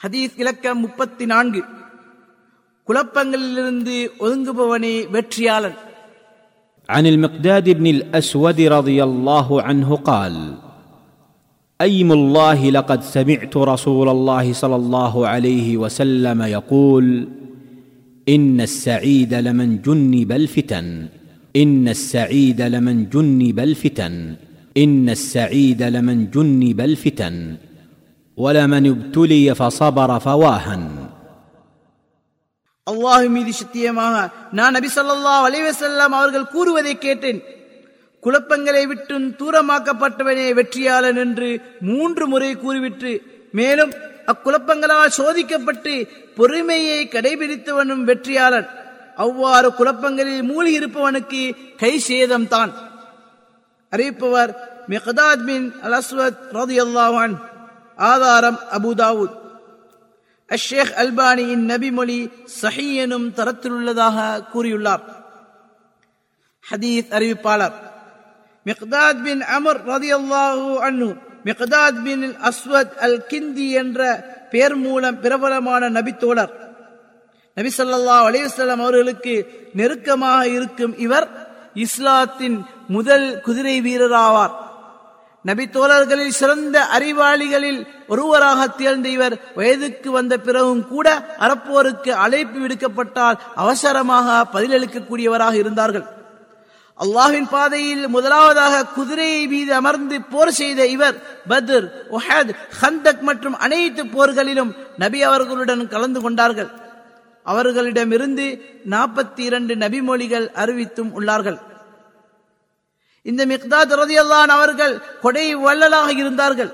ஹதீஸ் இலக்கம் முப்பத்தி நான்கு குழப்பங்களிலிருந்து ஒதுங்குபவனே வெற்றியாளன் عن المقداد بن الاسود رضي الله عنه قال ايم الله لقد سمعت رسول الله صلى الله عليه وسلم يقول ان السعيد لمن جنب الفتن ان السعيد لمن جنب الفتن ان السعيد لمن جنب الفتن ولمن ابتلي فصبر فواهن அல்லாஹ் மீது சத்தியமாக நான் நபி ஸல்லல்லாஹு அலைஹி வஸல்லம் அவர்கள் கூறுவதை கேட்டேன் குழப்பங்களை விட்டும் தூரமாக்கப்பட்டவனே வெற்றியாளன் என்று மூன்று முறை கூறிவிட்டு மேலும் அக்குழப்பங்களால் சோதிக்கப்பட்டு பொறுமையை கடைபிடித்தவனும் வெற்றியாளன் அவ்வாறு குழப்பங்களில் மூழ்கி இருப்பவனுக்கு கை சேதம் தான் அறிவிப்பவர் மிகதாத் பின் அல் அஸ்வத் ரதியல்லாஹு அன்ஹு. ஆதாரம் அபுதாவுத் அஷேக் அல்பானியின் நபிமொழி சஹி எனும் தரத்திலுள்ளதாக கூறியுள்ளார். ஹதீஸ் அறிவிப்பாளர். மிக்தாத் பின் அமர் ரதியல்லாஹு அன்னு மிக்தாத் பின் அஸ்வத் அல் கிந்தி என்ற பெயர் மூலம் பிரபலமான நபித்தோழர் நபி ஸல்லல்லாஹு அலைஹி அவர்களுக்கு நெருக்கமாக இருக்கும் இவர் இஸ்லாத்தின் முதல் குதிரை வீரராவார். நபி தோழர்களில் சிறந்த அறிவாளிகளில் ஒருவராக திகழ்ந்த இவர் வயதுக்கு வந்த பிறகும் கூட அறப்போருக்கு அழைப்பு விடுக்கப்பட்டால் அவசரமாக பதிலளிக்கக்கூடியவராக இருந்தார்கள். அல்லாஹின் பாதையில் முதலாவதாக குதிரையை மீது அமர்ந்து போர் செய்த இவர் பத்ர் உஹத் ஹந்தக் மற்றும் அனைத்து போர்களிலும் நபி அவர்களுடன் கலந்து கொண்டார்கள். அவர்களிடமிருந்து நாற்பத்தி இரண்டு நபிமொழிகள் அறிவித்தும் உள்ளார்கள். இந்த மிக்தாத் ரதியல்லான் அவர்கள் கொடை வள்ளலாக இருந்தார்கள்.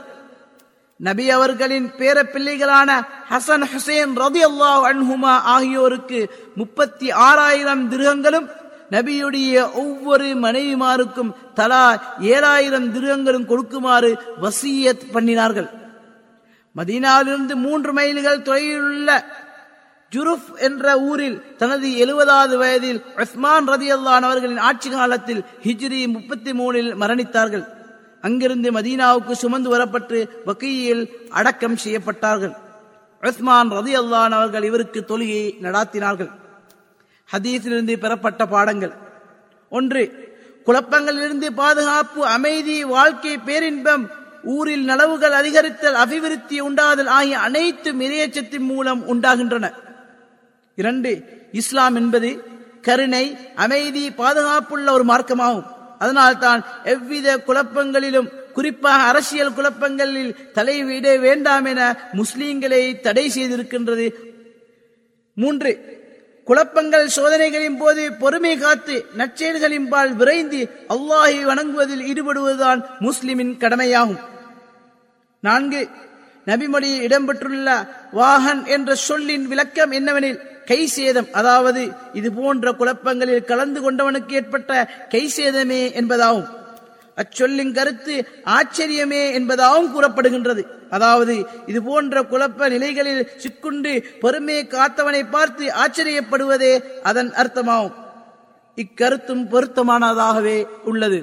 நபி அவர்களின் பேர பிள்ளைகளான ஹசன் ஹுசேன் ரதி அல்லாஹ் அன்ஹுமா ஆகியோருக்கு முப்பத்தி ஆறாயிரம் திருகங்களும் நபியுடைய ஒவ்வொரு மனைவிமாருக்கும் தலா ஏழாயிரம் திருகங்களும் கொடுக்குமாறு வசியத் பண்ணினார்கள். மதீனாவிலிருந்து மூன்று மைல்கள் தொலைவிலுள்ள ஜுருஃப் என்ற ஊரில் தனது எழுபதாவது வயதில் உஸ்மான் ரதியல்லான் அவர்களின் ஆட்சி காலத்தில் ஹிஜ்ரி முப்பத்தி மூணில் மரணித்தார்கள். அங்கிருந்து மதீனாவுக்கு சுமந்து வரப்பட்டு வக்கீயில் அடக்கம் செய்யப்பட்டார்கள். உஸ்மான் ரதியல்லான் அவர்கள் இவருக்கு தொழுகை நடாத்தினார்கள். ஹதீஸிலிருந்து பெறப்பட்ட பாடங்கள். ஒன்று குழப்பங்களிலிருந்து பாதுகாப்பு அமைதி வாழ்க்கை பேரின்பம் ஊரில் நலவுகள் அதிகரித்தல் அபிவிருத்தி உண்டாதல் ஆகிய அனைத்து இறையச்சத்தின் மூலம் உண்டாகின்றன. இரண்டு இஸ்லாம் என்பது கருணை அமைதி பாதுகாப்புள்ள ஒரு மார்க்கமாகும். அதனால்தான் எவ்வித குழப்பங்களிலும் குறிப்பாக அரசியல் குழப்பங்களில் தலையிட வேண்டாம் என முஸ்லீம்களை தடை செய்திருக்கின்றது. மூன்று குழப்பங்கள் சோதனைகளின் போது பொறுமை காத்து நற்செயல்களின்பால் விரைந்து அல்லாஹை வணங்குவதில் ஈடுபடுவதுதான் முஸ்லிமின் கடமையாகும். நான்கு நபிமொழியில் இடம்பெற்றுள்ள வாகன் என்ற சொல்லின் விளக்கம் என்னவெனில் கை சேதம் அதாவது இது போன்ற குழப்பங்களில் கலந்து கொண்டவனுக்கு ஏற்பட்ட கை சேதமே என்பதாகும். அச்சொல்லின் கருத்து ஆச்சரியமே என்பதாகவும் கூறப்படுகின்றது. அதாவது இது போன்ற குழப்ப நிலைகளில் சிக்குண்டு பெருமையை காத்தவனை பார்த்து ஆச்சரியப்படுவதே அதன் அர்த்தமாகும். இக்கருத்தும் பொருத்தமானதாகவே உள்ளது.